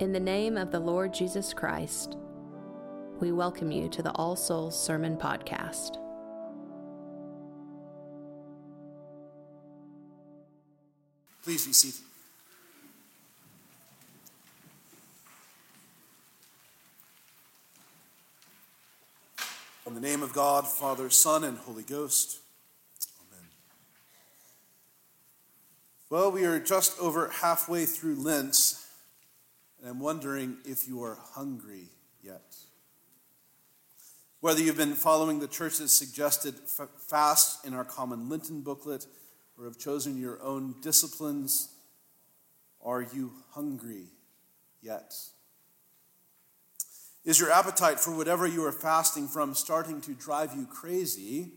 In the name of the Lord Jesus Christ, we welcome you to the All Souls Sermon Podcast. Please be seated. In the name of God, Father, Son, and Holy Ghost. Amen. Well, we are just over halfway through Lent, and I'm wondering if you are hungry yet. Whether you've been following the church's suggested fast in our common Lenten booklet or have chosen your own disciplines, are you hungry yet? Is your appetite for whatever you are fasting from starting to drive you crazy,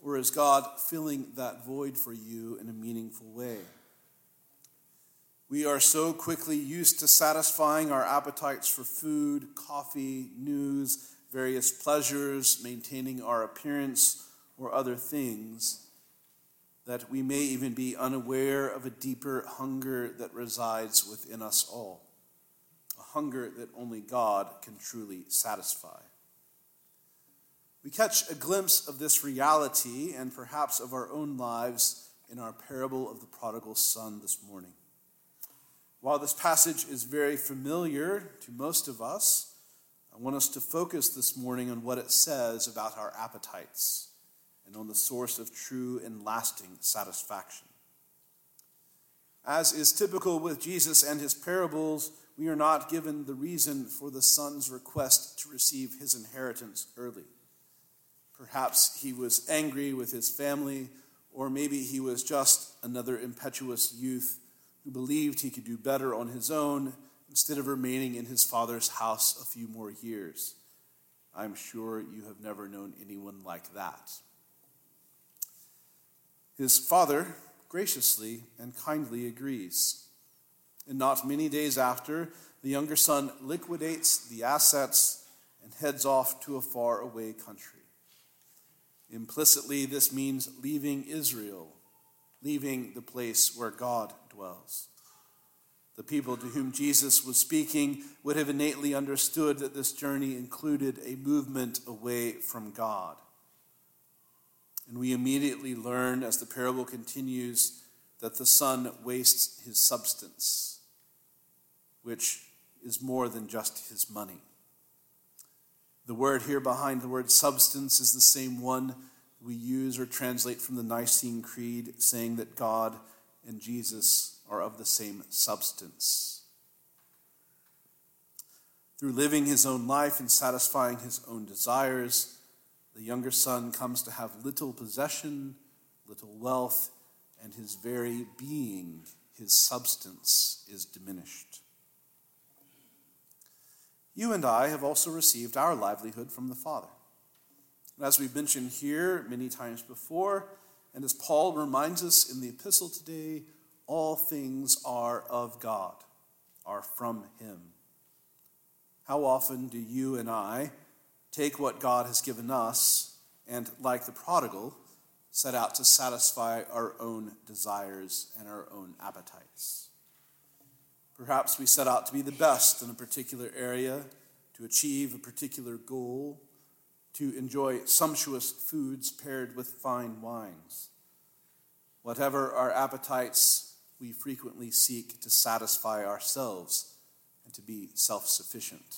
or is God filling that void for you in a meaningful way? We are so quickly used to satisfying our appetites for food, coffee, news, various pleasures, maintaining our appearance, or other things that we may even be unaware of a deeper hunger that resides within us all a hunger that only God can truly satisfy. We catch a glimpse of this reality and perhaps of our own lives in our parable of the prodigal son this morning. While this passage is very familiar to most of us, I want us to focus this morning on what it says about our appetites and on the source of true and lasting satisfaction. As is typical with Jesus and his parables, we are not given the reason for the son's request to receive his inheritance early. Perhaps he was angry with his family, or maybe he was just another impetuous youth who believed he could do better on his own instead of remaining in his father's house a few more years. I'm sure you have never known anyone like that. His father graciously and kindly agrees. And not many days after, the younger son liquidates the assets and heads off to a far away country. Implicitly, this means leaving Israel, leaving the place where God dwells. The people to whom Jesus was speaking would have innately understood that this journey included a movement away from God. And we immediately learn as the parable continues that the son wastes his substance which is more than just his money. The word here behind the word substance is the same one we use or translate from the Nicene Creed, saying that God and Jesus are of the same substance. Through living his own life and satisfying his own desires, the younger son comes to have little possession, little wealth, and his very being, his substance, is diminished. You and I have also received our livelihood from the Father. As we've mentioned here many times before, and as Paul reminds us in the epistle today, all things are of God, are from Him. How often do you and I take what God has given us and, like the prodigal, set out to satisfy our own desires and our own appetites? Perhaps we set out to be the best in a particular area, to achieve a particular goal, to enjoy sumptuous foods paired with fine wines. Whatever our appetites, we frequently seek to satisfy ourselves and to be self sufficient.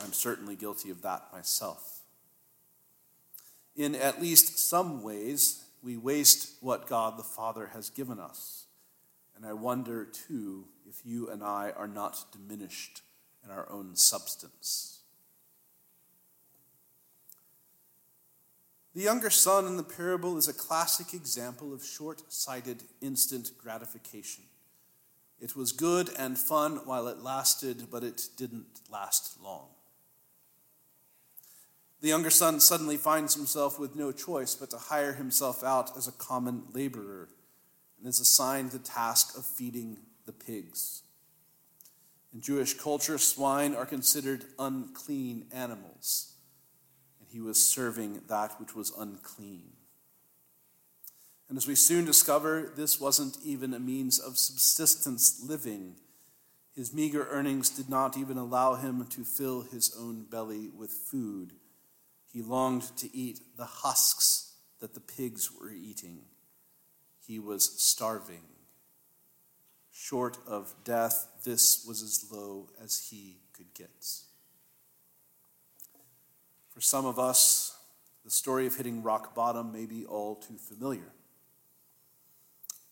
I'm certainly guilty of that myself. In at least some ways, we waste what God the Father has given us. And I wonder, too, if you and I are not diminished in our own substance. The younger son in the parable is a classic example of short sighted instant gratification. It was good and fun while it lasted, but it didn't last long. The younger son suddenly finds himself with no choice but to hire himself out as a common laborer and is assigned the task of feeding the pigs. In Jewish culture, swine are considered unclean animals, he was serving that which was unclean. And as we soon discover, this wasn't even a means of subsistence living. His meager earnings did not even allow him to fill his own belly with food. He longed to eat the husks that the pigs were eating. He was starving. Short of death, this was as low as he could get. For some of us, the story of hitting rock bottom may be all too familiar.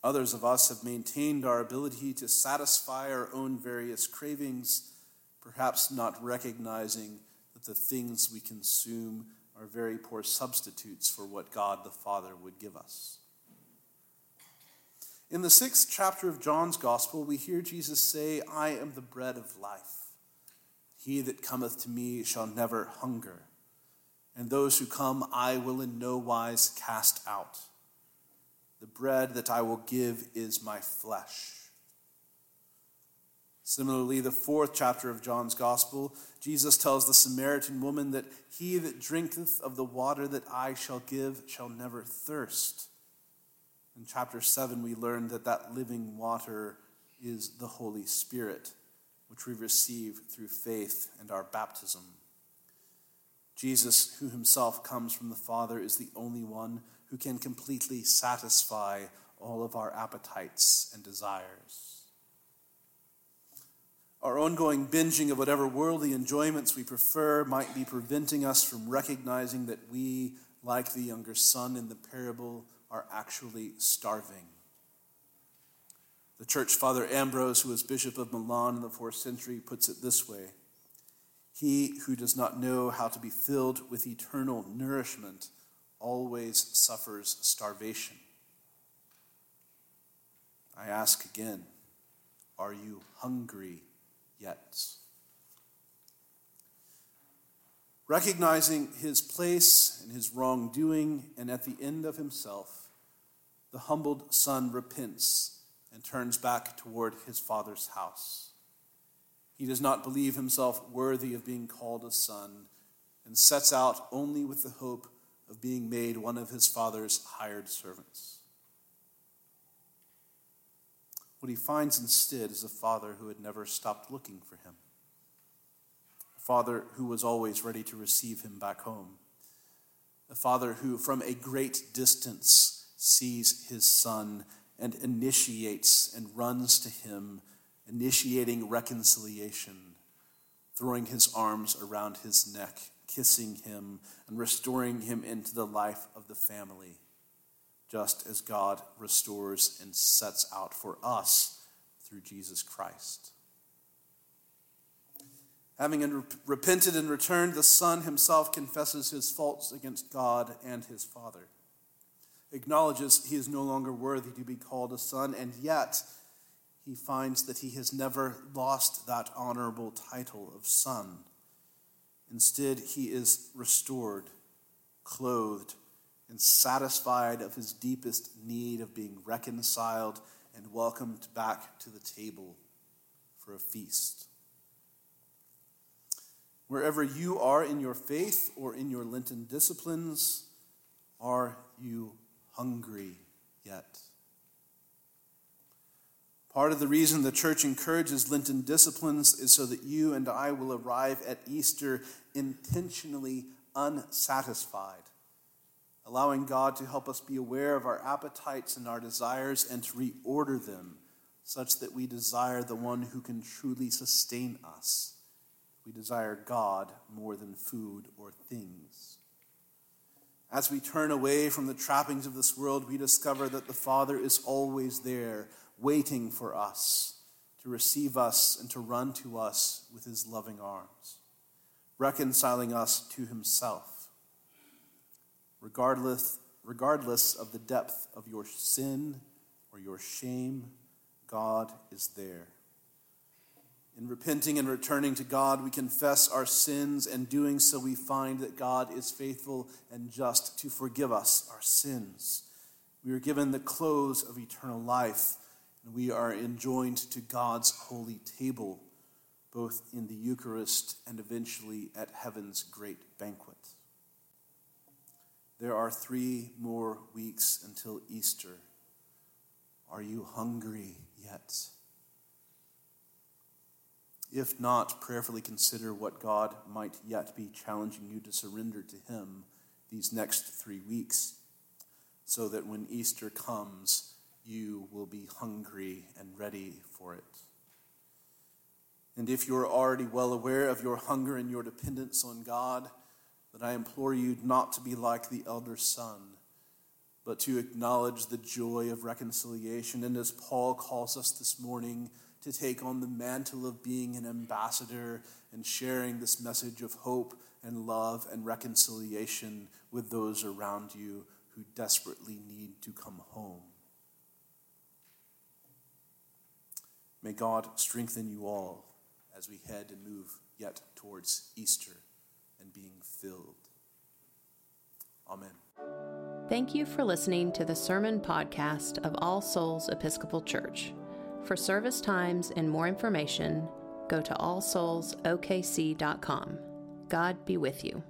Others of us have maintained our ability to satisfy our own various cravings, perhaps not recognizing that the things we consume are very poor substitutes for what God the Father would give us. In the sixth chapter of John's Gospel, we hear Jesus say, I am the bread of life. He that cometh to me shall never hunger, and those who come I will in no wise cast out. The bread that I will give is my flesh. Similarly, the fourth chapter of John's Gospel, Jesus tells the Samaritan woman that he that drinketh of the water that I shall give shall never thirst. In chapter 7, we learn that that living water is the Holy Spirit, which we receive through faith and our baptism. Jesus, who himself comes from the Father, is the only one who can completely satisfy all of our appetites and desires. Our ongoing binging of whatever worldly enjoyments we prefer might be preventing us from recognizing that we, like the younger son in the parable, are actually starving. The church father Ambrose, who was bishop of Milan in the fourth century, puts it this way He who does not know how to be filled with eternal nourishment always suffers starvation. I ask again are you hungry yet? Recognizing his place and his wrongdoing, and at the end of himself, the humbled son repents and turns back toward his father's house. He does not believe himself worthy of being called a son and sets out only with the hope of being made one of his father's hired servants. What he finds instead is a father who had never stopped looking for him, a father who was always ready to receive him back home, a father who, from a great distance, sees his son and initiates and runs to him, initiating reconciliation, throwing his arms around his neck kissing him and restoring him into the life of the family, just as God restores and sets out for us through Jesus Christ. Having repented and returned, the Son himself confesses his faults against God and his Father, acknowledges he is no longer worthy to be called a son, and yet he finds that he has never lost that honorable title of son Instead, he is restored, clothed, and satisfied of his deepest need of being reconciled and welcomed back to the table for a feast. Wherever you are in your faith or in your Lenten disciplines, are you hungry yet? Part of the reason the church encourages Lenten disciplines is so that you and I will arrive at Easter intentionally unsatisfied, allowing God to help us be aware of our appetites and our desires and to reorder them such that we desire the one who can truly sustain us. We desire God more than food or things. As we turn away from the trappings of this world, we discover that the Father is always there waiting for us to receive us and to run to us with his loving arms, reconciling us to himself. Regardless, regardless of the depth of your sin or your shame, God is there. In repenting and returning to God, we confess our sins, and doing so, we find that God is faithful and just to forgive us our sins. We are given the clothes of eternal life and we are enjoined to God's holy table, both in the Eucharist and eventually at heaven's great banquet. There are three more weeks until Easter. Are you hungry yet? If not, prayerfully consider what God might yet be challenging you to surrender to Him these next three weeks, so that when Easter comes, you will be hungry and ready for it. And if you're already well aware of your hunger and your dependence on God, then I implore you not to be like the elder son, but to acknowledge the joy of reconciliation. And as Paul calls us this morning, to take on the mantle of being an ambassador and sharing this message of hope and love and reconciliation with those around you who desperately need to come home. May God strengthen you all as we head and move yet towards Easter and being filled. Amen. Thank you for listening to the sermon podcast of All Souls Episcopal Church. For service times and more information, go to allsoulsokc.com. God be with you.